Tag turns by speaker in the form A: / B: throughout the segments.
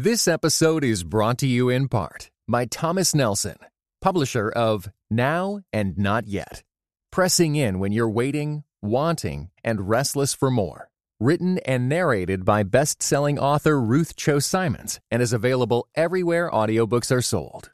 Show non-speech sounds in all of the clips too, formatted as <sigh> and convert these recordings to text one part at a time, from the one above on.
A: This episode is brought to you in part by Thomas Nelson, publisher of Now and Not Yet. Pressing in when you're waiting, wanting, and restless for more. Written and narrated by best selling author Ruth Chou Simons and is available everywhere audiobooks are sold.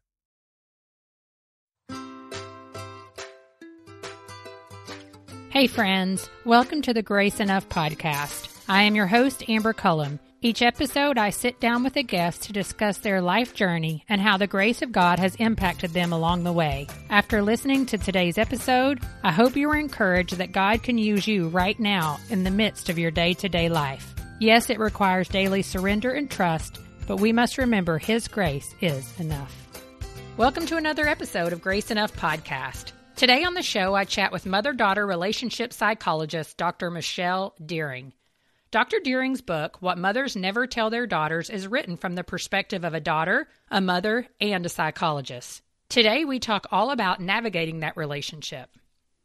B: Hey, friends. Welcome to the Grace Enough podcast. I am your host, Amber Cullum. Each episode, I sit down with a guest to discuss their life journey and how the grace of God has impacted them along the way. After listening to today's episode, I hope you are encouraged that God can use you right now in the midst of your day to day life. Yes, it requires daily surrender and trust, but we must remember His grace is enough. Welcome to another episode of Grace Enough Podcast. Today on the show, I chat with mother daughter relationship psychologist Dr. Michelle Deering. Dr. Deering's book, What Mothers Never Tell Their Daughters, is written from the perspective of a daughter, a mother, and a psychologist. Today, we talk all about navigating that relationship.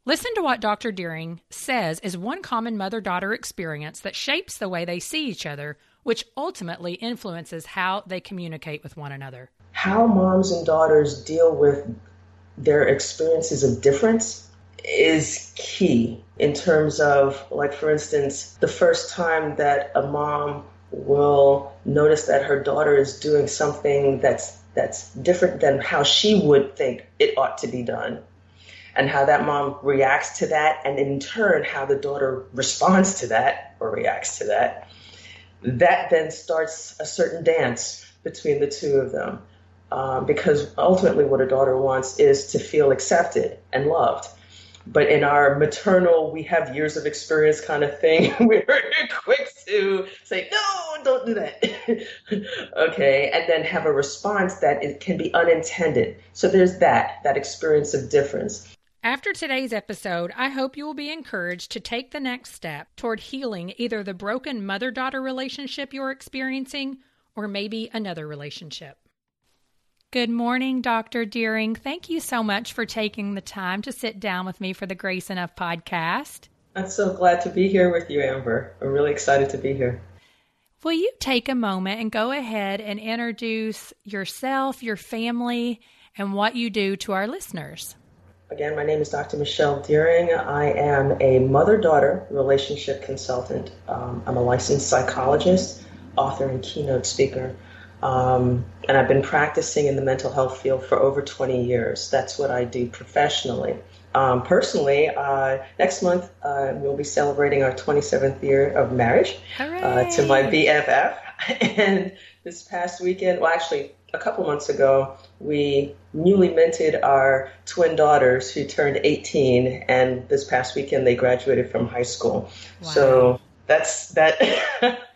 B: Listen to what Dr. Deering says is one common mother daughter experience that shapes the way they see each other, which ultimately influences how they communicate with one another.
C: How moms and daughters deal with their experiences of difference is key in terms of, like, for instance, the first time that a mom will notice that her daughter is doing something that's that's different than how she would think it ought to be done and how that mom reacts to that and in turn how the daughter responds to that or reacts to that that then starts a certain dance between the two of them um, because ultimately what a daughter wants is to feel accepted and loved. But in our maternal, we have years of experience kind of thing, <laughs> we're quick to say, no, don't do that. <laughs> okay. And then have a response that it can be unintended. So there's that, that experience of difference.
B: After today's episode, I hope you will be encouraged to take the next step toward healing either the broken mother daughter relationship you're experiencing or maybe another relationship. Good morning, Dr. Deering. Thank you so much for taking the time to sit down with me for the Grace Enough podcast.
C: I'm so glad to be here with you, Amber. I'm really excited to be here.
B: Will you take a moment and go ahead and introduce yourself, your family, and what you do to our listeners?
C: Again, my name is Dr. Michelle Deering. I am a mother daughter relationship consultant. Um, I'm a licensed psychologist, author, and keynote speaker. Um, and I've been practicing in the mental health field for over 20 years. That's what I do professionally. Um, personally, uh, next month uh, we'll be celebrating our 27th year of marriage uh, to my BFF. <laughs> And this past weekend, well, actually, a couple months ago, we newly minted our twin daughters who turned 18, and this past weekend they graduated from high school. Wow. So that's that.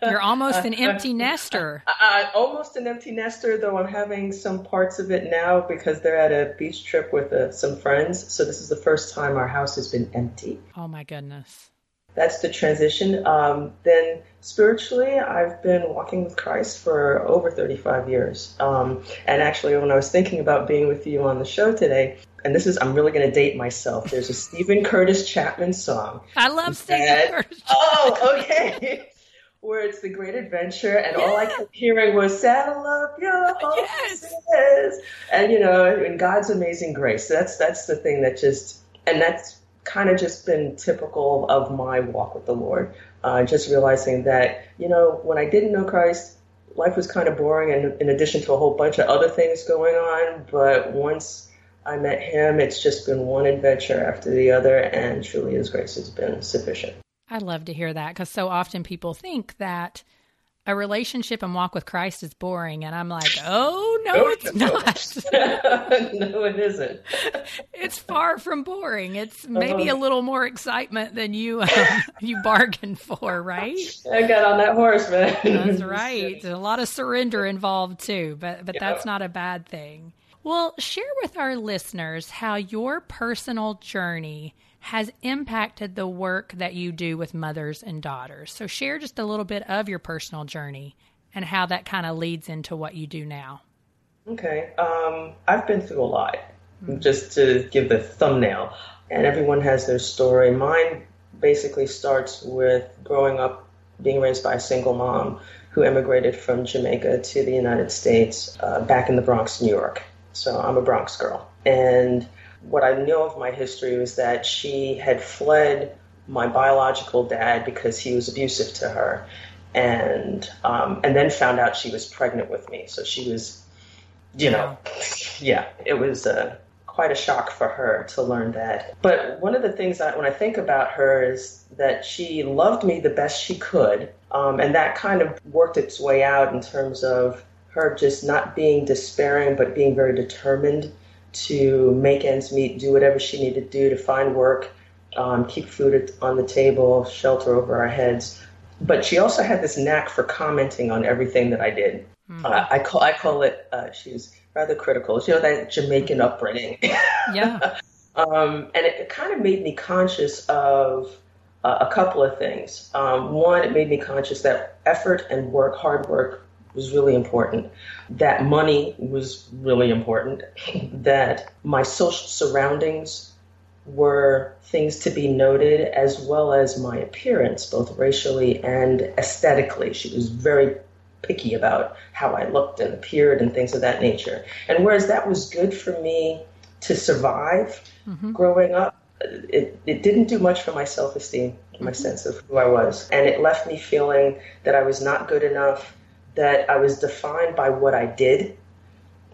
B: You're almost an <laughs> empty nester.
C: Uh, almost an empty nester, though I'm having some parts of it now because they're at a beach trip with uh, some friends. So this is the first time our house has been empty.
B: Oh my goodness.
C: That's the transition. Um, then spiritually, I've been walking with Christ for over 35 years. Um, and actually, when I was thinking about being with you on the show today, and this is I'm really going to date myself. There's a Steven Curtis Chapman song.
B: I love Steven Curtis.
C: Oh, <laughs> okay. Where it's the great adventure, and yeah. all I kept hearing was "Saddle up your <laughs> horses," yes. and you know, in God's amazing grace. That's that's the thing that just, and that's kind of just been typical of my walk with the Lord. Uh, just realizing that you know, when I didn't know Christ, life was kind of boring, and in addition to a whole bunch of other things going on. But once I met him. It's just been one adventure after the other, and truly His grace has been sufficient.
B: I love to hear that because so often people think that a relationship and walk with Christ is boring, and I'm like, oh no, no it's no.
C: not. <laughs> <laughs> no, it isn't.
B: it's far from boring. It's maybe uh-huh. a little more excitement than you um, <laughs> you bargained for, right?
C: I got on that horse, man.
B: That's right. There's a lot of surrender involved too, but but yeah. that's not a bad thing. Well, share with our listeners how your personal journey has impacted the work that you do with mothers and daughters. So, share just a little bit of your personal journey and how that kind of leads into what you do now.
C: Okay. Um, I've been through a lot, mm-hmm. just to give the thumbnail, and everyone has their story. Mine basically starts with growing up being raised by a single mom who immigrated from Jamaica to the United States uh, back in the Bronx, New York. So I'm a Bronx girl. And what I know of my history was that she had fled my biological dad because he was abusive to her, and um, and then found out she was pregnant with me. So she was, you know, <laughs> yeah, it was uh, quite a shock for her to learn that. But one of the things that when I think about her is that she loved me the best she could, um, and that kind of worked its way out in terms of her just not being despairing, but being very determined to make ends meet, do whatever she needed to do to find work, um, keep food on the table, shelter over our heads. But she also had this knack for commenting on everything that I did. Mm-hmm. Uh, I call I call it. Uh, she's rather critical. You know that Jamaican upbringing. <laughs>
B: Yeah. <laughs>
C: um, and it, it, kind of made me conscious of uh, a couple of things. Um, one, it made me conscious that effort and work, hard work, was really important, that money was really important, <laughs> that my social surroundings were things to be noted, as well as my appearance, both racially and aesthetically. She was very picky about how I looked and appeared and things of that nature. And whereas that was good for me to survive mm-hmm. growing up, it, it didn't do much for my self esteem, my mm-hmm. sense of who I was. And it left me feeling that I was not good enough that I was defined by what I did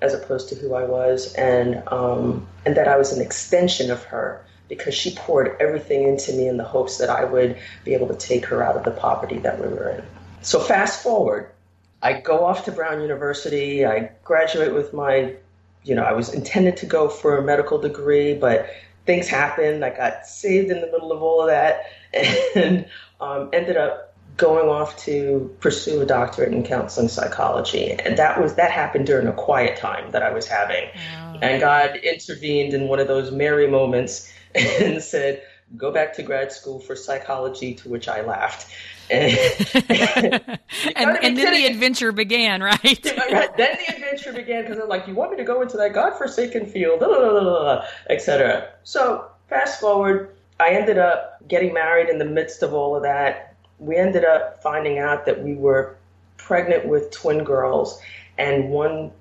C: as opposed to who I was, and um, and that I was an extension of her because she poured everything into me in the hopes that I would be able to take her out of the poverty that we were in. So fast forward, I go off to Brown University. I graduate with my, you know, I was intended to go for a medical degree, but things happened. I got saved in the middle of all of that, <laughs> and um, ended up going off to pursue a doctorate in counseling psychology. And that was that happened during a quiet time that i was having. Oh. and god intervened in one of those merry moments <laughs> and said go back to grad school for psychology to which i laughed. <laughs>
B: And, and, and then the adventure began right? <laughs>
C: Right. Then the adventure began because they're like you want me to go into that godforsaken field? Etc so fast forward i ended up getting married in the midst of all of that we ended up finding out that we were pregnant with twin girls, and one,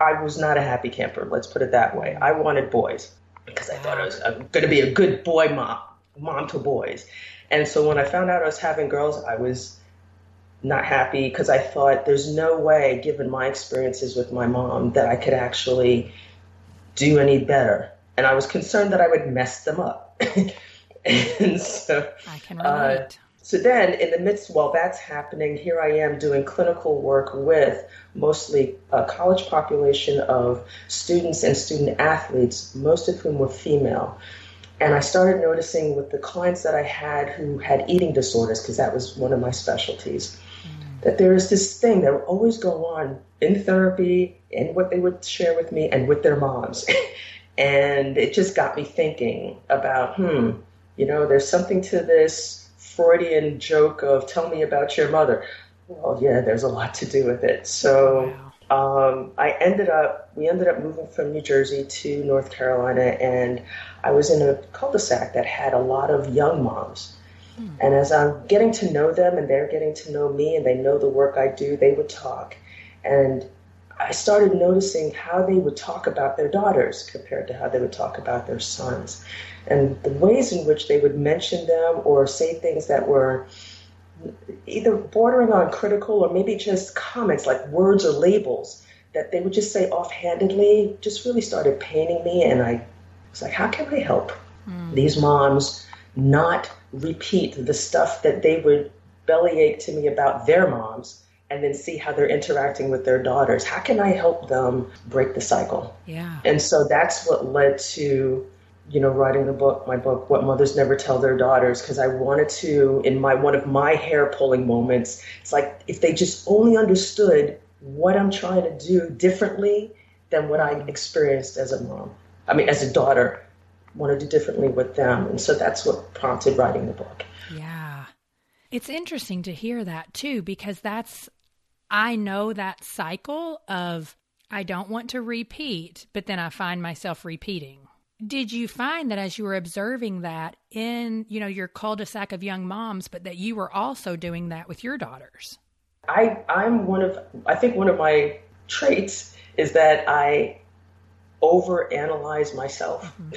C: I was not a happy camper, let's put it that way. I wanted boys because I thought I was going to be a good boy mom, mom to boys. And so when I found out I was having girls, I was not happy because I thought there's no way, given my experiences with my mom, that I could actually do any better. And I was concerned that I would mess them up. <laughs> and so
B: I can relate. Uh,
C: so then, in the midst, while that's happening, here I am doing clinical work with mostly a college population of students and student athletes, most of whom were female. And I started noticing with the clients that I had who had eating disorders, because that was one of my specialties, mm. that there is this thing that would always go on in therapy in what they would share with me and with their moms. <laughs> and it just got me thinking about, hmm, you know, there's something to this Freudian joke of "Tell me about your mother." Well, yeah, there's a lot to do with it. So um, I ended up, we ended up moving from New Jersey to North Carolina, and I was in a cul-de-sac that had a lot of young moms. Hmm. And as I'm getting to know them, and they're getting to know me, and they know the work I do, they would talk, and I started noticing how they would talk about their daughters compared to how they would talk about their sons and the ways in which they would mention them or say things that were either bordering on critical or maybe just comments like words or labels that they would just say offhandedly just really started paining me. And i was like how can i help mm. these moms not repeat the stuff that they would bellyache to me about their moms and then see how they're interacting with their daughters? How can i help them break the cycle?
B: Yeah.
C: And so that's what led to you know, writing the book, my book, What Mothers Never Tell Their Daughters, because I wanted to, in my one of my hair pulling moments, it's like if they just only understood what I'm trying to do differently than what I experienced as a mom. I mean, as a daughter, want to do differently with them. And so that's what prompted writing the book.
B: Yeah. It's interesting to hear that too, because that's, I know that cycle of I don't want to repeat, but then I find myself repeating did you find that as you were observing that in you know your cul-de-sac of young moms but that you were also doing that with your daughters
C: I I'm one of I think one of my traits is that I overanalyze myself. Mm-hmm.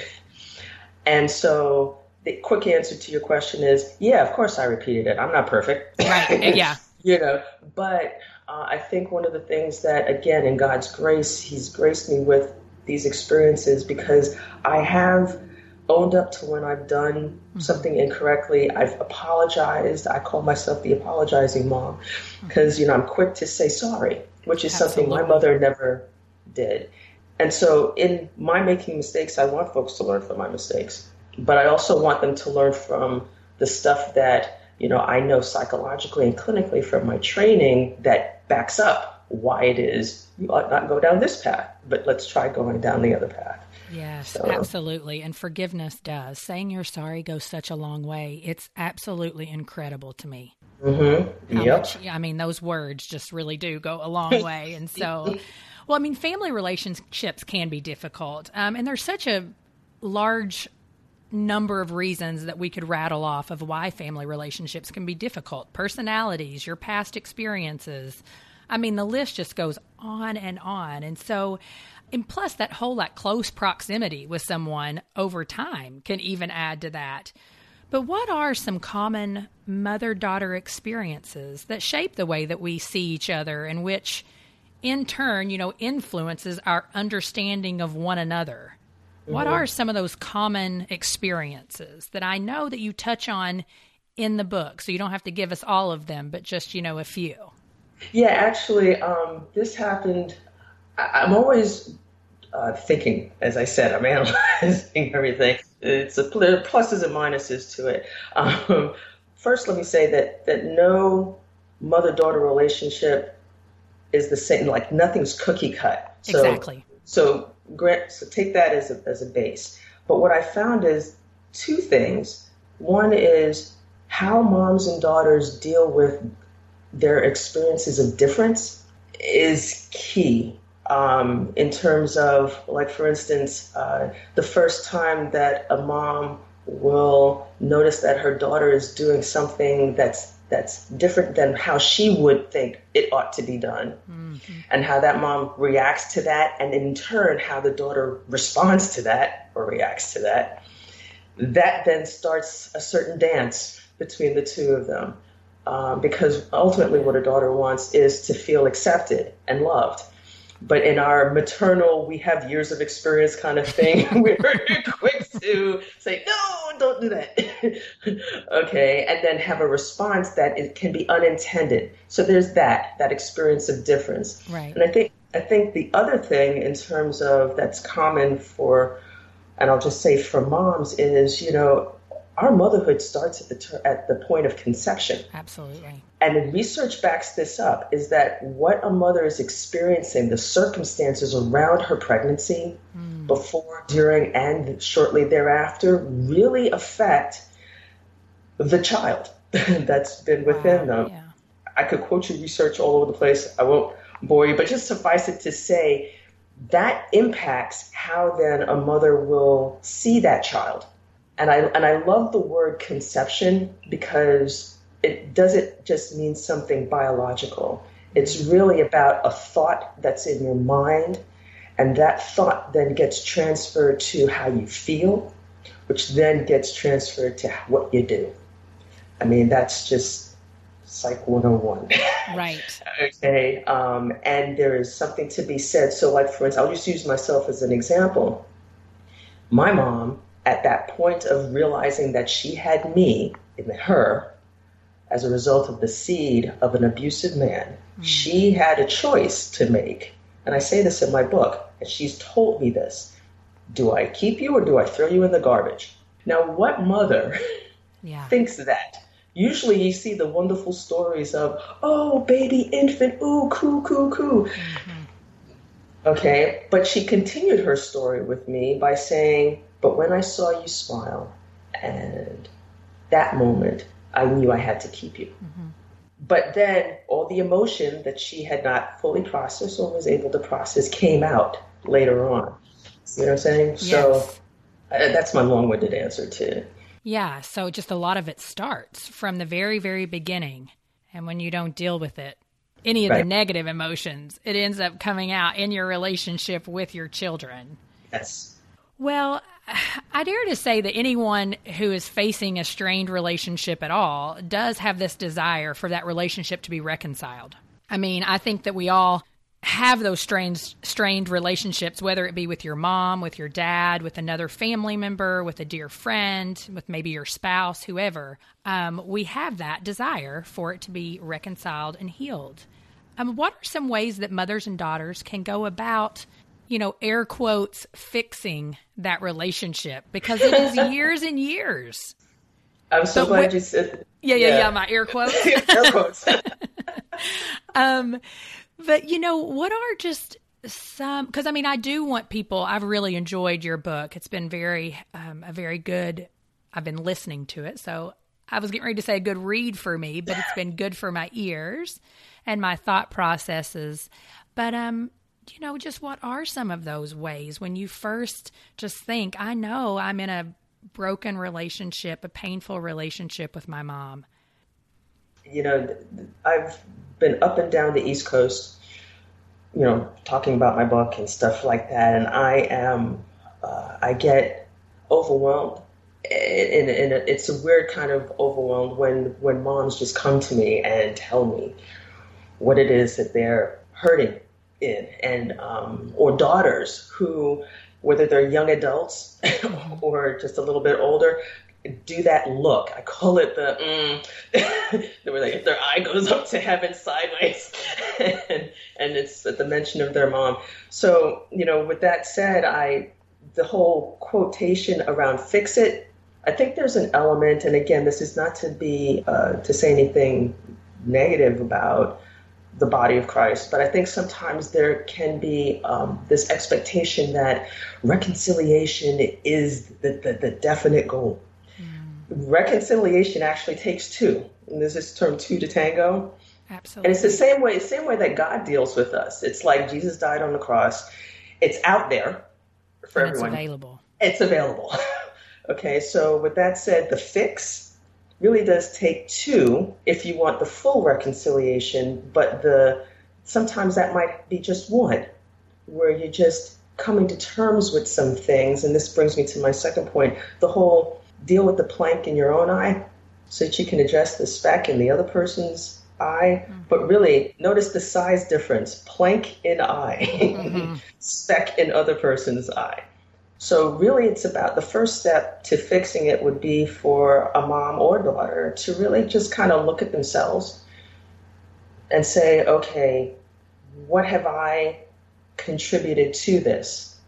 C: And so the quick answer to your question is, yeah, of course I repeated it. I'm not perfect.
B: Right. Yeah. <laughs>
C: you know, but uh, I think one of the things that, again, in God's grace, He's graced me with these experiences because I have owned up to when I've done mm-hmm. something incorrectly. I've apologized. I call myself the apologizing mom because, you know, I'm quick to say sorry, which is Absolutely. something my mother never did. And so, in my making mistakes, I want folks to learn from my mistakes, but I also want them to learn from the stuff that you know I know psychologically and clinically from my training that backs up why it is you ought not go down this path, but let's try going down the other path.
B: Yes, so. absolutely. And forgiveness does. Saying you're sorry goes such a long way. It's absolutely incredible to me.
C: Mm-hmm. Yep.
B: Much, I mean, those words just really do go a long <laughs> way. And so, well, I mean, family relationships can be difficult. Um, and there's such a large number of reasons that we could rattle off of why family relationships can be difficult personalities, your past experiences. I mean, the list just goes on and on. And so, and plus, that whole like close proximity with someone over time can even add to that. But what are some common mother daughter experiences that shape the way that we see each other and which in turn, you know, influences our understanding of one another. Mm-hmm. What are some of those common experiences that I know that you touch on in the book? So you don't have to give us all of them, but just, you know, a few.
C: Yeah, actually, um, this happened. I- I'm always uh, thinking, as I said, I'm <laughs> analyzing everything. It's a pluses and minuses to it. Um, first, let me say that that no mother-daughter relationship is the same. Like nothing's cookie cut.
B: So, exactly.
C: So, so take that as a, as a base. But what I found is two things. One is how moms and daughters deal with their experiences of difference is key um, in terms of, like, for instance, uh, the first time that a mom will notice that her daughter is doing something that's that's different than how she would think it ought to be done. Mm-hmm. and how that mom reacts to that and in turn how the daughter responds to that or reacts to that. That then starts a certain dance between the two of them um, because ultimately what a daughter wants is to feel accepted and loved but in our maternal, we have years of experience kind of thing, <laughs> we're quick to say, no, don't do that. <laughs> okay. And then have a response that it can be unintended. So there's that, that experience of difference.
B: Right.
C: And I think, I think the other thing in terms of that's common for, and I'll just say for moms is, you know, our motherhood starts at the ter- at the point of conception.
B: Absolutely.
C: And research backs this up is that what a mother is experiencing, the circumstances around her pregnancy, mm. before, during, and shortly thereafter, really affect the child <laughs> that's been within wow, them. Yeah. I could quote you research all over the place. I won't bore you, but just suffice it to say that impacts how then a mother will see that child and I and I love the word conception because it doesn't just mean something biological. It's really about a thought that's in your mind, and that thought then gets transferred to how you feel, which then gets transferred to what you do. I mean, that's just Psych 101. <laughs>
B: Right.
C: okay. Um, and there is something to be said. So, like, for instance, I'll just use myself as an example. My mom at that point of realizing that she had me in her as a result of the seed of an abusive man, mm-hmm. she had a choice to make. And I say this in my book, and she's told me this Do I keep you or do I throw you in the garbage? Now, what mother <laughs> yeah. thinks that? Usually, you see the wonderful stories of, oh, baby infant, ooh, coo, coo, coo. Mm-hmm. Okay, but she continued her story with me by saying, but when I saw you smile, and that moment, I knew I had to keep you. Mm-hmm. But then all the emotion that she had not fully processed or was able to process came out later on. You know what I'm saying?
B: Yes.
C: So uh, that's my long winded answer to.
B: Yeah. So just a lot of it starts from the very, very beginning. And when you don't deal with it, any of
C: Right.
B: the negative emotions. It ends up coming out in your relationship with your children.
C: Yes.
B: Well, <sighs> I dare to say that anyone who is facing a strained relationship at all does have this desire for that relationship to be reconciled. I mean, I think that we all have those strained strained relationships whether it be with your mom, with your dad, with another family member, with a dear friend, with maybe your spouse, whoever. Um, we have that desire for it to be reconciled and healed. Um, what are some ways that mothers and daughters can go about you know, air quotes, fixing that relationship because it is <laughs> years and years.
C: I'm so
B: But
C: glad
B: what-
C: you said.
B: Yeah, yeah, yeah,
C: Yeah.
B: my air quotes. <laughs>
C: Air quotes. <laughs>
B: um, but you know, what are just some? Because I mean, I do want people. I've really enjoyed your book. It's been very, um, a very good. I've been listening to it, so I was getting ready to say a good read for me, but it's been good for my ears and my thought processes. But um, you know, just what are some of those ways when you first just think, I know I'm in a broken relationship, a painful relationship with my mom.
C: you know, I've been up and down the East Coast, you know, talking about my book and stuff like that, and I am, uh, I get overwhelmed, and, and it's a weird kind of overwhelmed when when moms just come to me and tell me what it is that they're hurting in, and um, or daughters who, whether they're young adults <laughs> or just a little bit older, do that look. I call it the mm, <laughs> they were like if their eye goes up to heaven sideways, <laughs> and, and it's at the mention of their mom. So you know, with that said, I the whole quotation around "fix it." I think there's an element, and again, this is not to be uh, to say anything negative about the body of Christ, but I think sometimes there can be um, this expectation that reconciliation is the, the, the definite goal. Reconciliation actually takes two. And there's this term two to tango.
B: Absolutely.
C: And it's the same way, same way that God deals with us. It's like Jesus died on the cross. It's out there for
B: And it's
C: everyone.
B: available.
C: It's available. <laughs> okay, so with that said, the fix really does take two if you want the full reconciliation, but the sometimes that might be just one, where you're just coming to terms with some things. And this brings me to my second point: the whole deal with the plank in your own eye, so that you can address the speck in the other person's eye. Mm-hmm. But really, notice the size difference: plank in eye, mm-hmm. <laughs> speck in other person's eye. So really, it's about the first step to fixing it would be for a mom or daughter to really just kind of look at themselves and say, okay, what have I contributed to this?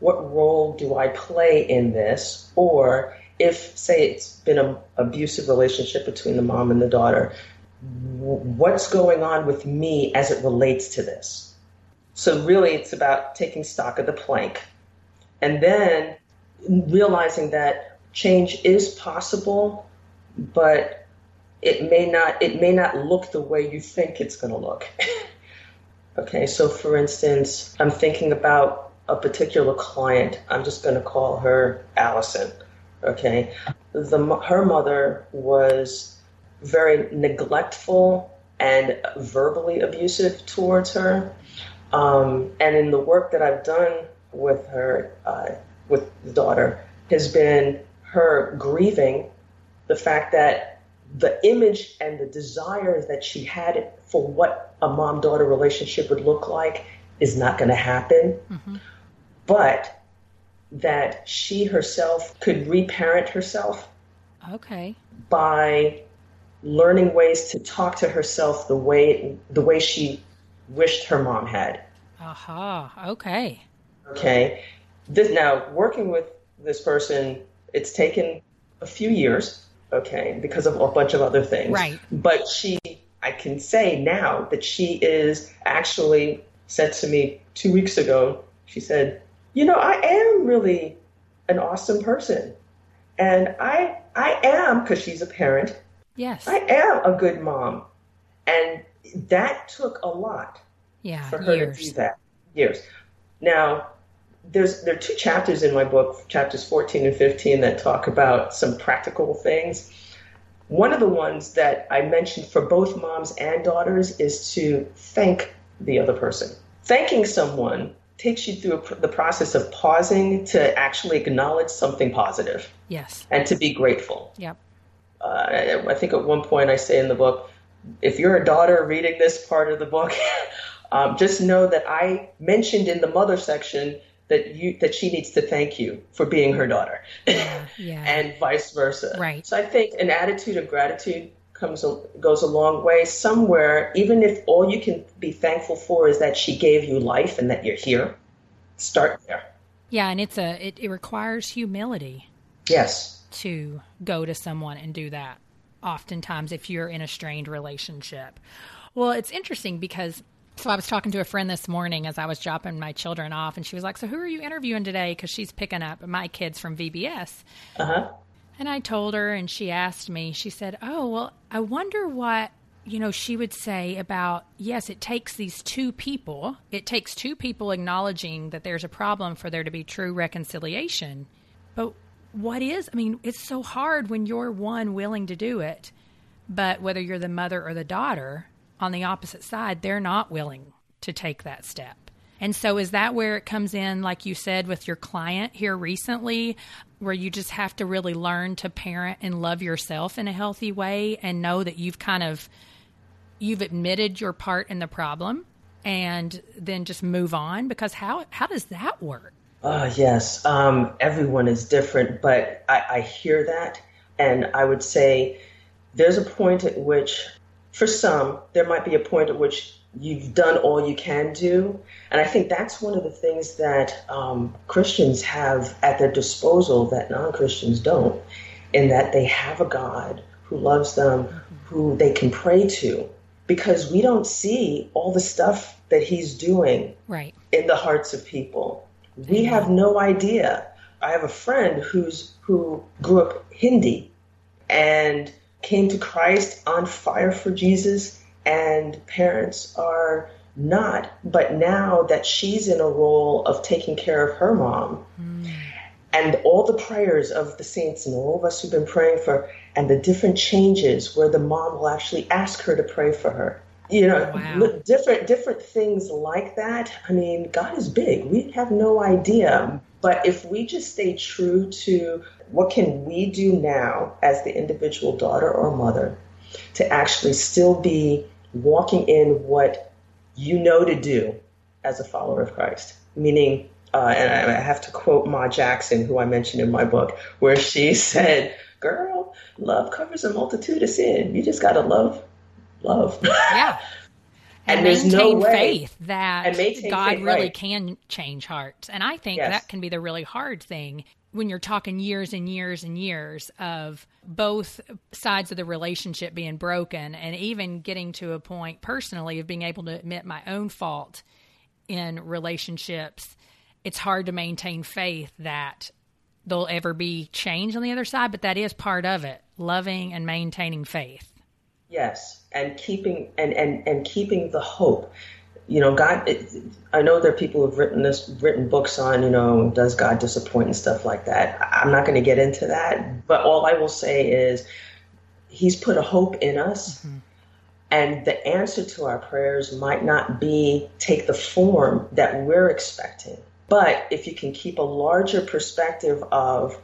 C: What role do I play in this? Or if, say, it's been an abusive relationship between the mom and the daughter, what's going on with me as it relates to this? So really, it's about taking stock of the plank and then realizing that change is possible, but it may not it may not look the way you think it's going to look. <laughs> okay, so for instance, I'm thinking about a particular client. I'm just going to call her Allison. Okay, the her mother was very neglectful and verbally abusive towards her. Um, and in the work that I've done with her, uh, with the daughter, has been her grieving the fact that the image and the desire that she had for what a mom daughter relationship would look like is not going to happen. But that she herself could reparent herself
B: Okay.
C: by learning ways to talk to herself the way the way she wished her mom had.
B: Aha. Okay.
C: Okay. This now working with this person, it's taken a few years, okay, because of a bunch of other things.
B: Right.
C: But she I can say now that she is actually said to me two weeks ago, she said, You know, I am really an awesome person. And I I am, because she's a parent,
B: Yes.
C: I am a good mom. And that took a lot
B: yeah.
C: for her
B: Years.
C: to do that. Years. Now, there's there are two chapters in my book, chapters 14 and 15, that talk about some practical things. one of the ones that I mentioned for both moms and daughters is to thank the other person. Thanking someone takes you through the process of pausing to actually acknowledge something positive.
B: Yes.
C: And to be grateful.
B: Yep.
C: Uh, I think at one point I say in the book, if you're a daughter reading this part of the book, <laughs> um, just know that I mentioned in the mother section that you that she needs to thank you for being her daughter,
B: yeah, yeah. <laughs>
C: and vice versa.
B: Right.
C: So I think an attitude of gratitude comes goes a long way. Somewhere, even if all you can be thankful for is that she gave you life and that you're here, start there.
B: Yeah, and it's a it, it requires humility.
C: Yes.
B: To go to someone and do that. Oftentimes, if you're in a strained relationship. Well, it's interesting because so I was talking to a friend this morning as I was dropping my children off, and she was like, "So who are you interviewing today?" Because she's picking up my kids from VBS.
C: Uh huh.
B: And I told her, and she asked me. She said, "Oh, well, I wonder what you know." She would say about yes, it takes these two people. It takes two people acknowledging that there's a problem for there to be true reconciliation. But what is? I mean, it's so hard when you're one willing to do it, but whether you're the mother or the daughter on the opposite side, they're not willing to take that step. And so, is that where it comes in, like you said, with your client here recently, where you just have to really learn to parent and love yourself in a healthy way and know that you've kind of you've admitted your part in the problem and then just move on? Because how how does that work?
C: Uh, yes um, everyone is different but I, I hear that. And i would say there's a point at which for some, there might be a point at which you've done all you can do. And I think that's one of the things that um, Christians have at their disposal that non Christians don't, in that they have a God who loves them, who they can pray to, because we don't see all the stuff that He's doing
B: right.
C: in the hearts of people. We have no idea. I have a friend who's who grew up Hindi and came to Christ on fire for Jesus, and parents are not. But now that she's in a role of taking care of her mom, mm. and all the prayers of the saints and all of us who've been praying for, and the different changes where the mom will actually ask her to pray for her. You know, wow. different different things like that. I mean, God is big. We have no idea. But if we just stay true to what can we do now as the individual daughter or mother to actually still be walking in what you know to do as a follower of Christ? Meaning, uh, and I have to quote Ma Jackson, who I mentioned in my book, where she <laughs> said, Girl, love covers a multitude of sin. You just got to love, love. <laughs>
B: Yeah. and, and there's no way, faith that God faith, really right. can change hearts. And I think yes. that can be the really hard thing when you're talking years and years and years of both sides of the relationship being broken and even getting to a point personally of being able to admit my own fault in relationships it's hard to maintain faith that there'll ever be change on the other side but that is part of it loving and maintaining faith.
C: Yes and keeping and and, and keeping the hope you know, God. It, I know there are people who've written this, written books on, you know, does God disappoint and stuff like that. I'm not going to get into that, but all I will say is, He's put a hope in us, mm-hmm. and the answer to our prayers might not be take the form that we're expecting, but if you can keep a larger perspective of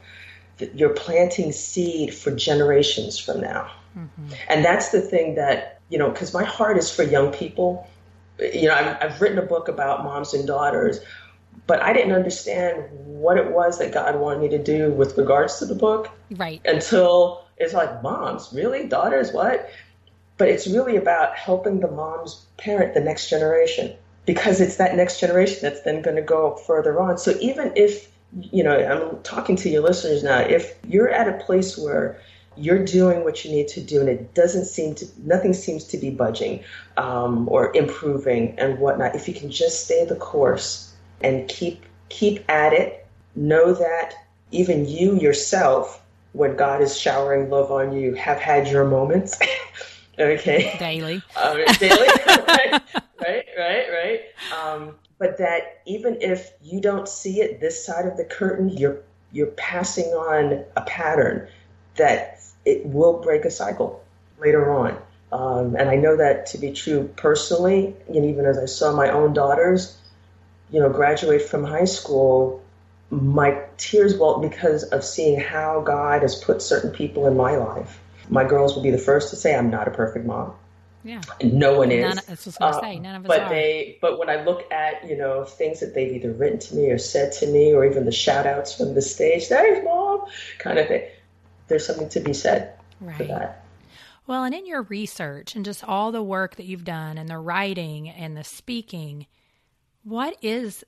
C: you're planting seed for generations from now. Mm-hmm. And that's the thing that, you know, because my heart is for young people you know, I've, I've written a book about moms and daughters, but I didn't understand what it was that God wanted me to do with regards to the book.
B: Right.
C: Until it's like, moms, really? Daughters, what? But it's really about helping the moms parent the next generation because it's that next generation that's then going to go further on. So even if, you know, I'm talking to your listeners now, if you're at a place where you're doing what you need to do and it doesn't seem to nothing seems to be budging um, or improving and whatnot. If you can just stay the course and keep keep at it know that even you yourself when god is showering love on you have had your moments. <laughs> Okay.
B: Daily. <laughs>
C: Um, daily. <laughs> Right right right, right. Um, but that even if you don't see it this side of the curtain you're you're passing on a pattern that it will break a cycle later on. Um, and I know that to be true personally, and even as I saw my own daughters, you know, graduate from high school, my tears welled because of seeing how God has put certain people in my life. My girls will be the first to say I'm not a perfect mom.
B: Yeah.
C: No one is.
B: None, that's what I was say. None of us
C: but
B: are.
C: they but when I look at, you know, things that they've either written to me or said to me or even the shout outs from the stage, thanks mom kind of thing, there's something to be said
B: right.
C: for that.
B: Well, and in your research and just all the work that you've done and the writing and the speaking, what is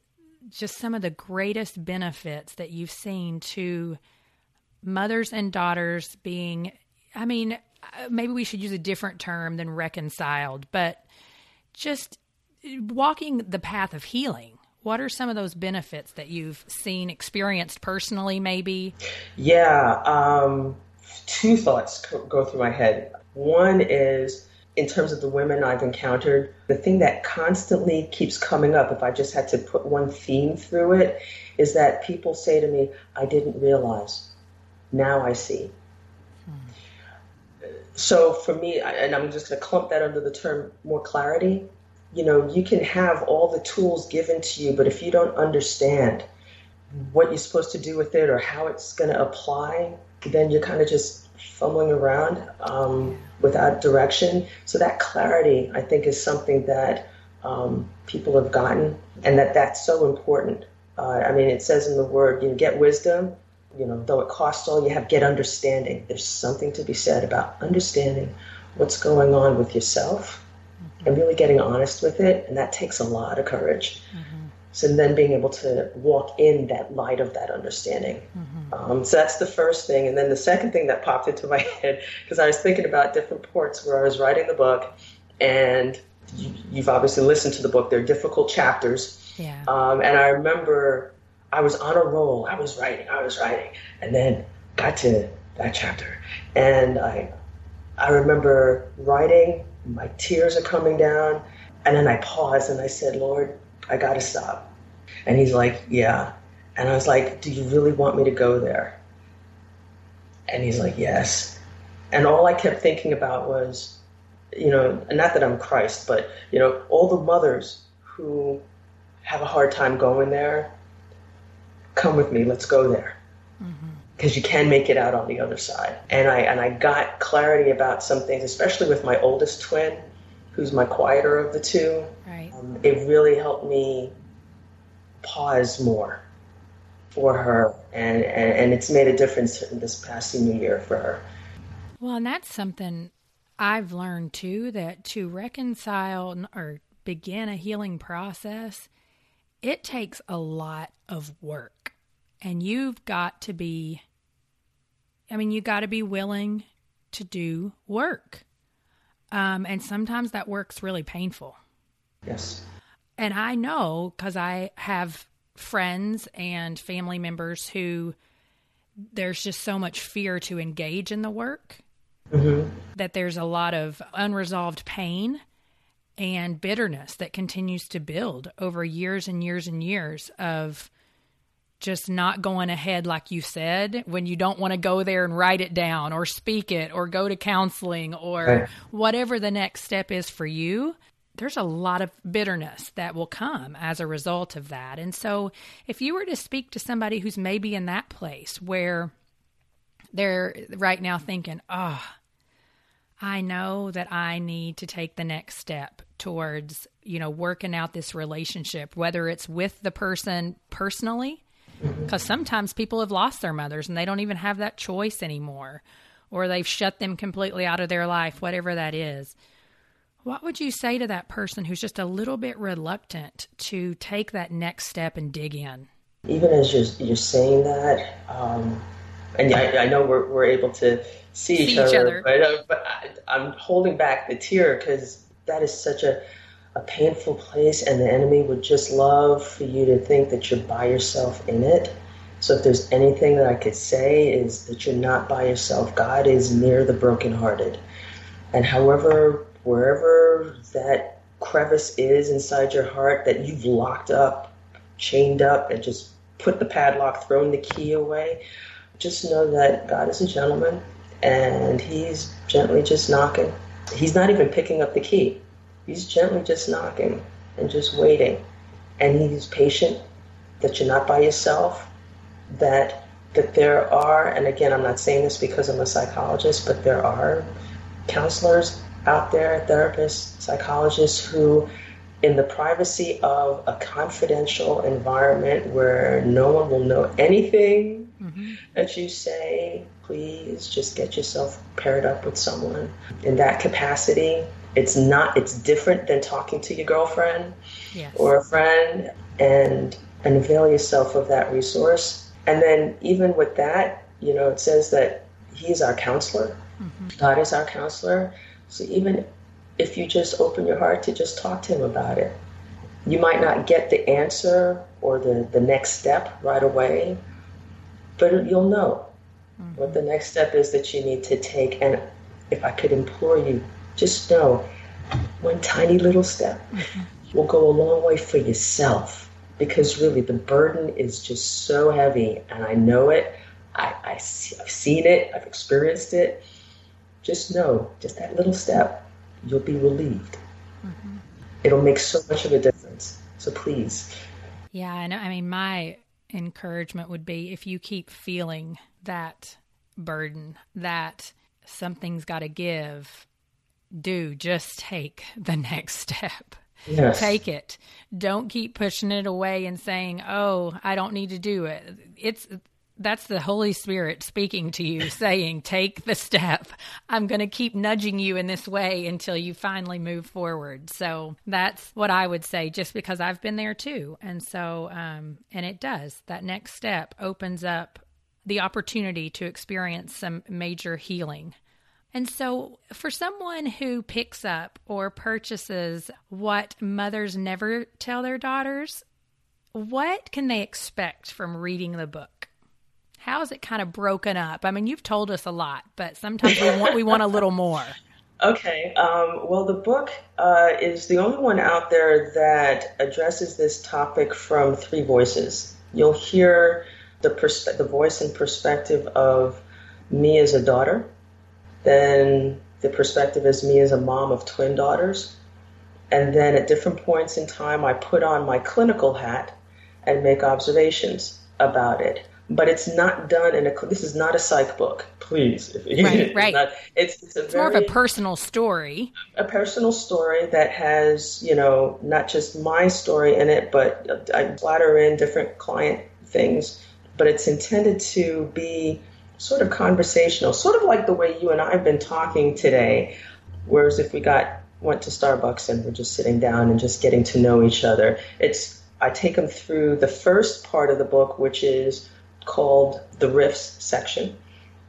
B: just some of the greatest benefits that you've seen to mothers and daughters being, I mean, uh, maybe we should use a different term than reconciled, but just walking the path of healing. What are some of those benefits that you've seen, experienced personally, maybe?
C: Yeah, um, two thoughts go through my head. One is in terms of the women I've encountered, the thing that constantly keeps coming up, if I just had to put one theme through it, is that people say to me, I didn't realize. Now I see. Hmm. So for me, and I'm just going to clump that under the term more clarity, you know, you can have all the tools given to you, but if you don't understand what you're supposed to do with it or how it's going to apply, then you're kind of just fumbling around um, without direction. So that clarity, I think, is something that um, people have gotten, and that that's so important. Uh, I mean, it says in the word, you know, get wisdom. You know, though it costs all you have, get understanding. There's something to be said about understanding what's going on with yourself. And really getting honest with it, and that takes a lot of courage. Mm-hmm. So then being able to walk in that light of that understanding. Mm-hmm. Um, so that's the first thing. And then the second thing that popped into my <laughs> head, because I was thinking about different ports where I was writing the book, and you, have obviously listened to the book. They're difficult chapters.
B: Yeah.
C: Um, and I remember I was on a roll. I was writing, I was writing, and then got to that chapter. And I, I remember writing, my tears are coming down, and then I paused and I said, Lord, I got to stop. And he's like, Yeah. And I was like, Do you really want me to go there? And he's like, Yes. And all I kept thinking about was, you know, not that I'm Christ, but, you know, all the mothers who have a hard time going there, come with me, let's go there. Because you can make it out on the other side. And I, and I got clarity about some things, especially with my oldest twin, who's my quieter of the two um, it really helped me pause more for her, and, and, and it's made a difference in this past senior year for her.
B: Well, and that's something I've learned too that to reconcile or begin a healing process, it takes a lot of work. And you've got to be, I mean, you got to be willing to do work. Um, and sometimes that work's really painful.
C: Yes.
B: And I know because I have friends and family members who there's just so much fear to engage in the work mm-hmm. that there's a lot of unresolved pain and bitterness that continues to build over years and years and years of just not going ahead like you said when you don't want to go there and write it down or speak it or go to counseling or right. whatever the next step is for you there's a lot of bitterness that will come as a result of that. And so, if you were to speak to somebody who's maybe in that place where they're right now thinking, oh, I know that I need to take the next step towards, you know, working out this relationship, whether it's with the person personally, because sometimes people have lost their mothers and they don't even have that choice anymore, or they've shut them completely out of their life, whatever that is what would you say to that person who's just a little bit reluctant to take that next step and dig in?
C: Even as you're, you're saying that, um, and I, I, know we're, we're able to see,
B: see each, other, other,
C: but, uh, but I, am holding back the tear because that is such a, a painful place, and the enemy would just love for you to think that you're by yourself in it. So if there's anything that I could say is that you're not by yourself. God is near the brokenhearted. And however wherever that crevice is inside your heart that you've locked up, chained up, and just put the padlock, thrown the key away, just know that God is a gentleman and he's gently just knocking. He's not even picking up the key. He's gently just knocking and just waiting. And he's patient that you're not by yourself, that that there are, and again, I'm not saying this because I'm a psychologist, but there are counselors out there, therapists, psychologists who, in the privacy of a confidential environment where no one will know anything mm-hmm. that you say, please just get yourself paired up with someone in that capacity. It's not, it's different than talking to your girlfriend yes. or a friend and, and avail yourself of that resource. And then, even with that, you know, it says that He's our counselor. Mm-hmm. God is our counselor. So even if you just open your heart to just talk to Him about it, you might not get the answer or the, the next step right away, but you'll know mm-hmm. what the next step is that you need to take. And if I could implore you, just know one tiny little step <laughs> will go a long way for yourself because really the burden is just so heavy and I know it. I, I see, I've seen it, I've experienced it. Just know, just that little step, you'll be relieved. Mm-hmm. It'll make so much of a difference. So please.
B: Yeah, I know. I mean, my encouragement would be if you keep feeling that burden, that something's got to give, do just take the <laughs> next step. Yes. Take it. Don't keep pushing it away and saying, "Oh, I don't need to do it." It's that's the Holy Spirit speaking to you, <laughs> saying, Take the step. I'm going to keep nudging you in this way until you finally move forward. So that's what I would say, just because I've been there too. And so, um, and it does. That next step opens up the opportunity to experience some major healing. And so, for someone who picks up or purchases what mothers never tell their daughters, what can they expect from reading the book? How is it kind of broken up? I mean, you've told us a lot, but sometimes we want we want a little more. <laughs>
C: Okay. Um, well, the book uh, is the only one out there that addresses this topic from three voices. You'll hear the perspe- the voice and perspective of me as a daughter then the perspective is me as a mom of twin daughters. And then at different points in time, I put on my clinical hat and make observations about it. But it's not done in a. This is not a psych book, please. <laughs>
B: Right, right.
C: Not, it's it's,
B: a it's very, more of a personal story.
C: A personal story that has you know not just my story in it, but I splatter in different client things. But it's intended to be sort of conversational, sort of like the way you and I have been talking today. Whereas if we got went to Starbucks and we're just sitting down and just getting to know each other, it's I take them through the first part of the book, which is called the rifts section,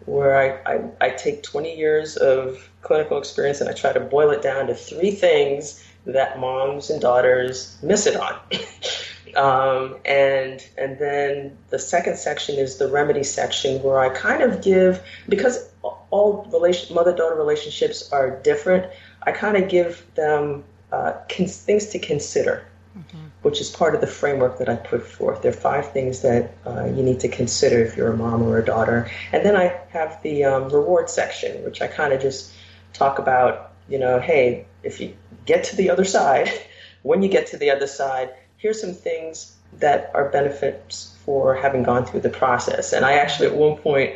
C: where I, I, I take 20 years of clinical experience and I try to boil it down to three things that moms and daughters miss it on. <laughs> Um, and and then the second section is the remedy section where I kind of give because all relation mother daughter relationships are different. I kind of give them uh, things to consider, mm-hmm. which is part of the framework that I put forth. There are five things that uh, you need to consider if you're a mom or a daughter, and then I have the um, reward section, which I kind of just talk about. You know, hey, if you get to the other side, <laughs> when you get to the other side here's some things that are benefits for having gone through the process. And I actually, at one point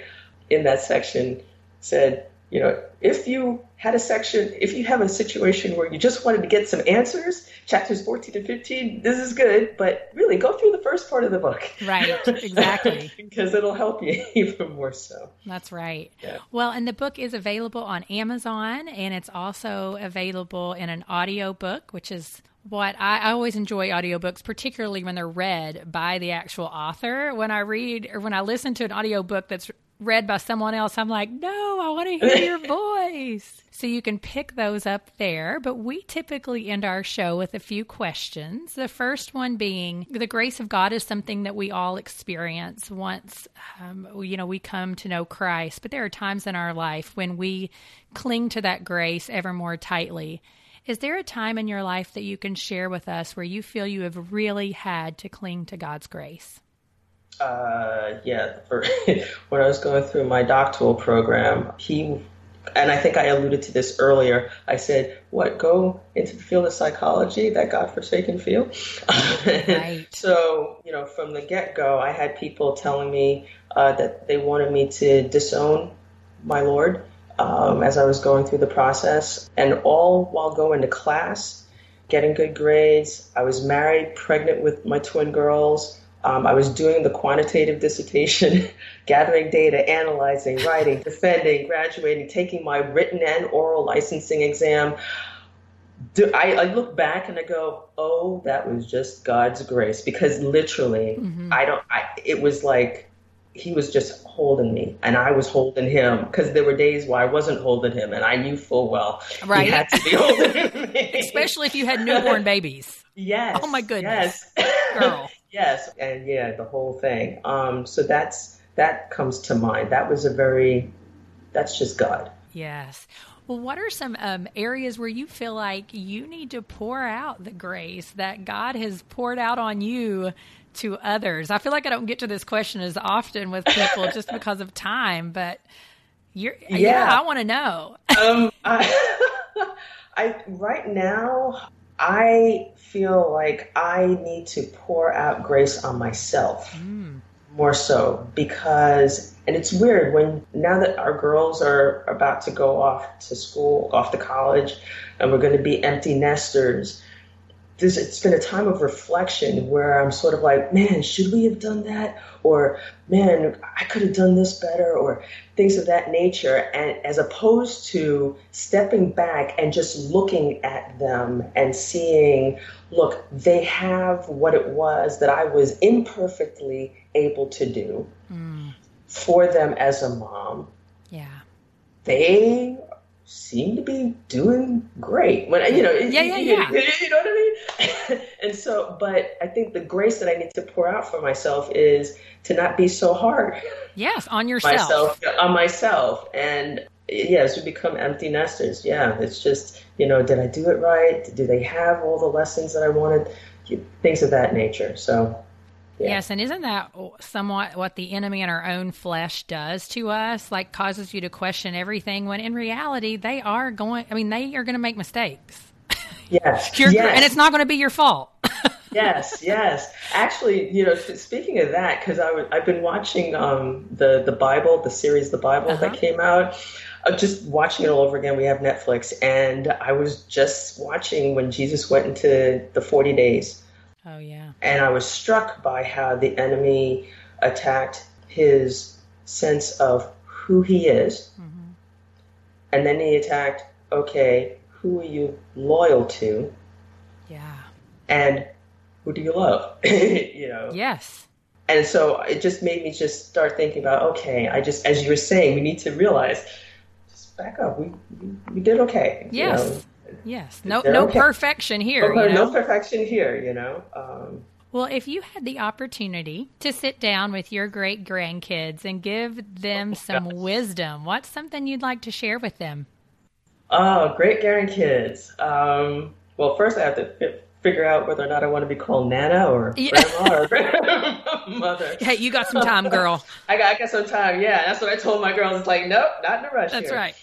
C: in that section, said, you know, if you had a section, if you have a situation where you just wanted to get some answers, chapters 14 to 15, this is good, but really go through the first part of the book.
B: Right, <laughs> exactly.
C: because it'll help you <laughs> even more so.
B: That's right. Yeah. Well, and the book is available on Amazon and it's also available in an audio book, which is what I, I, always enjoy audiobooks, particularly when they're read by the actual author. When I read or when I listen to an audiobook that's read by someone else, I'm like, no, I want to hear your <laughs> voice. So you can pick those up there. But we typically end our show with a few questions. The first one being the grace of God is something that we all experience once, um, you know, we come to know Christ. But there are times in our life when we cling to that grace ever more tightly. Is there a time in your life that you can share with us where you feel you have really had to cling to God's grace?
C: Uh, yeah, for, <laughs> when I was going through my doctoral program, he and I think I alluded to this earlier. I said, "What? Go into the field of psychology, that godforsaken field."
B: Right. <laughs>
C: so, you know, from the get-go, I had people telling me uh, that they wanted me to disown my Lord um, as I was going through the process, and all while going to class, getting good grades. I was married, pregnant with my twin girls. Um, I was doing the quantitative dissertation, <laughs> gathering data, analyzing, writing, defending, graduating, taking my written and oral licensing exam. Do, I, I, look back and I go, oh, that was just God's grace because literally, mm-hmm. I don't. I, it was like he was just holding me and I was holding him because there were days where I wasn't holding him and I knew full well
B: right.
C: he had to be holding <laughs> me.
B: Especially if you had newborn babies. <laughs>
C: Yes.
B: Oh my goodness. Yes. Girl.
C: Yes. And yeah, the whole thing. Um, so that's that comes to mind. That was a very that's just God.
B: Yes. Well, what are some um, areas where you feel like you need to pour out the grace that God has poured out on you to others? I feel like I don't get to this question as often with people <laughs> just because of time, but you're, yeah, yeah I want to know.
C: um, <laughs> I, <laughs> I, right now, I feel like I need to pour out grace on myself. Mm more so because and it's weird when now that our girls are about to go off to school off to college and we're going to be empty nesters this, it's been a time of reflection where I'm sort of like, man, should we have done that? Or, man, I could have done this better, or things of that nature. And as opposed to stepping back and just looking at them and seeing, look, they have what it was that I was imperfectly able to do mm. for them as a mom.
B: Yeah.
C: They seem to be doing great. When you know,
B: yeah, yeah, yeah. <laughs>
C: You know what I mean? <laughs> and so, but I think the grace that I need to pour out for myself is to not be so hard. <laughs>
B: Yes, on yourself.
C: Myself, on myself, and yes, we become empty nesters. Yeah, it's just you know, did I do it right? Do they have all the lessons that I wanted? Things of that nature. So
B: yeah. Yes, and isn't that somewhat what the enemy in our own flesh does to us? Like causes you to question everything when in reality they are going I mean they are going to make mistakes. <laughs>
C: Yes.
B: yes. And it's not going to be your fault. <laughs>
C: yes, yes. Actually, you know, speaking of that I w- I've been watching um, the the Bible, the series The Bible uh-huh. that came out. Uh, just watching it all over again. We have Netflix and I was just watching when Jesus went into the 40 days
B: Oh, yeah.
C: And I was struck by how the enemy attacked his sense of who he is. Mm-hmm. And then he attacked, okay, who are you loyal to?
B: Yeah.
C: And who do you love? <laughs> you know?
B: Yes.
C: And so it just made me just start thinking about, okay, I just, as you were saying, we need to realize, just back up. We, we, we did okay.
B: Yes. You know? Yes. No no okay. perfection here. No,
C: you know? no, perfection here, you know. Um,
B: well, if you had the opportunity to sit down with your great grandkids and give them oh, some gosh. wisdom, what's something you'd like to share with them?
C: Oh, great grandkids. Um, well, first I have to figure out whether or not I want to be called Nana or <laughs> yeah. grandma or <laughs> mother.
B: Hey, you got some time, girl. <laughs>
C: I got, I got some time. Yeah, that's what I told my girls. It's like, nope, not in a rush.
B: That's
C: here.
B: right.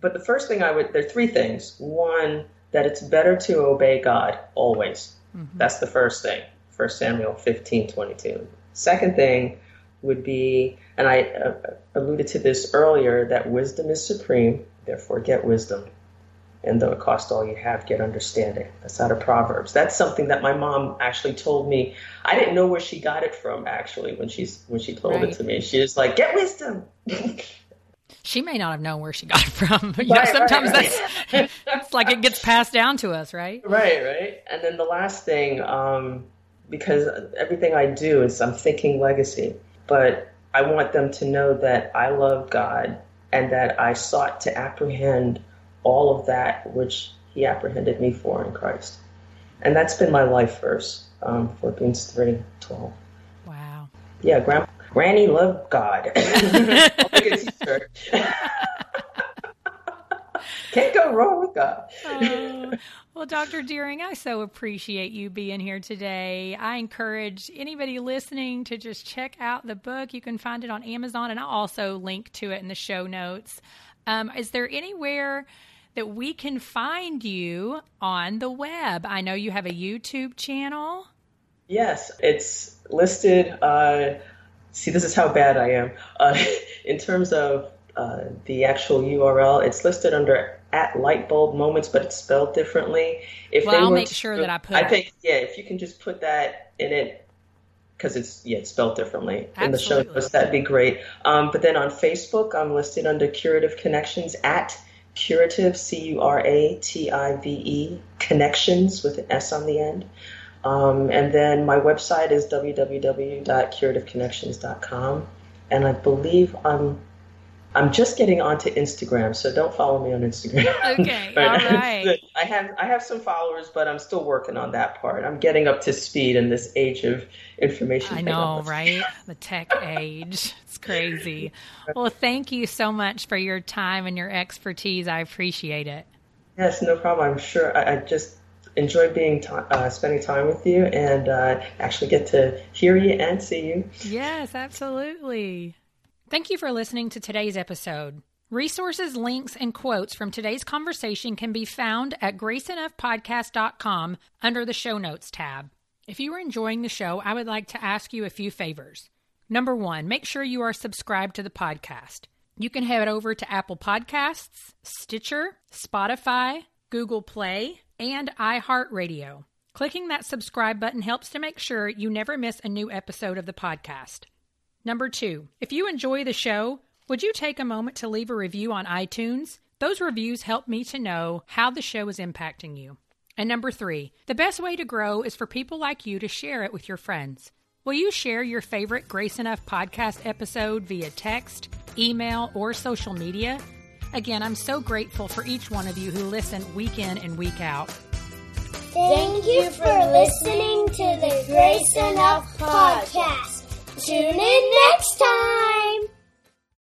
C: But the first thing I would, there are three things. One, that it's better to obey God always. Mm-hmm. That's the first thing. 1 Samuel 15, 22. Second thing would be, and I uh, alluded to this earlier, that wisdom is supreme, therefore get wisdom. And though it cost all you have, get understanding. That's out of Proverbs. That's something that my mom actually told me. I didn't know where she got it from actually when she's when she told right. it to me. She was like, "Get wisdom." <laughs>
B: she may not have known where she got it from. you right, know, sometimes right, right. that's it's <laughs> like it gets passed down to us, right?
C: Right, right. And then the last thing, um, because everything I do is I'm thinking legacy, but I want them to know that I love God and that I sought to apprehend all of that which He apprehended me for in Christ. And that's been my life verse, um, Philippians 3 12.
B: Wow.
C: Yeah, Grandpa Granny loved God. <laughs> <laughs> <laughs> Can't go wrong with that.
B: oh, well, Dr. Deering, I so appreciate you being here today. I encourage anybody listening to just check out the book. You can find it on Amazon, and I'll also link to it in the show notes. Um, is there anywhere that we can find you on the web? I know you have a YouTube channel.
C: Yes, it's listed. Uh, see, this is how bad I am. Uh, <laughs> in terms of uh, the actual URL, it's listed under at Lightbulb Moments, but it's spelled differently.
B: If well, I'll make to, sure that I put.
C: I think yeah, if you can just put that in it. Because it's yeah, it's spelled differently Absolutely. in the show notes. That'd be great. Um, but then on Facebook, I'm listed under Curative Connections at Curative C U R A T I V E Connections with an S on the end. Um, and then my website is www.curativeconnections.com. And I believe I'm I'm just getting onto Instagram, so don't follow me on Instagram.
B: Okay, <laughs> all right.
C: I have I have some followers, but I'm still working on that part. I'm getting up to speed in this age of information.
B: I know, right? The tech <laughs> age. It's crazy. Well, thank you so much for your time and your expertise. I appreciate it.
C: Yes, no problem. I'm sure. I, I just enjoy being uh, spending time with you and uh, actually get to hear you and see you.
B: Yes, absolutely. Thank you for listening to today's episode. Resources, links, and quotes from today's conversation can be found at graceenoughpodcast.com under the show notes tab. If you are enjoying the show, I would like to ask you a few favors. Number one, make sure you are subscribed to the podcast. You can head over to Apple Podcasts, Stitcher, Spotify, Google Play, and iHeartRadio. Clicking that subscribe button helps to make sure you never miss a new episode of the podcast. Number two, if you enjoy the show, would you take a moment to leave a review on iTunes? Those reviews help me to know how the show is impacting you. And number three, the best way to grow is for people like you to share it with your friends. Will you share your favorite Grace Enough podcast episode via text, email, or social media? Again, I'm so grateful for each one of you who listen week in and week out.
D: Thank you for listening to the Grace Enough podcast. Tune in next time.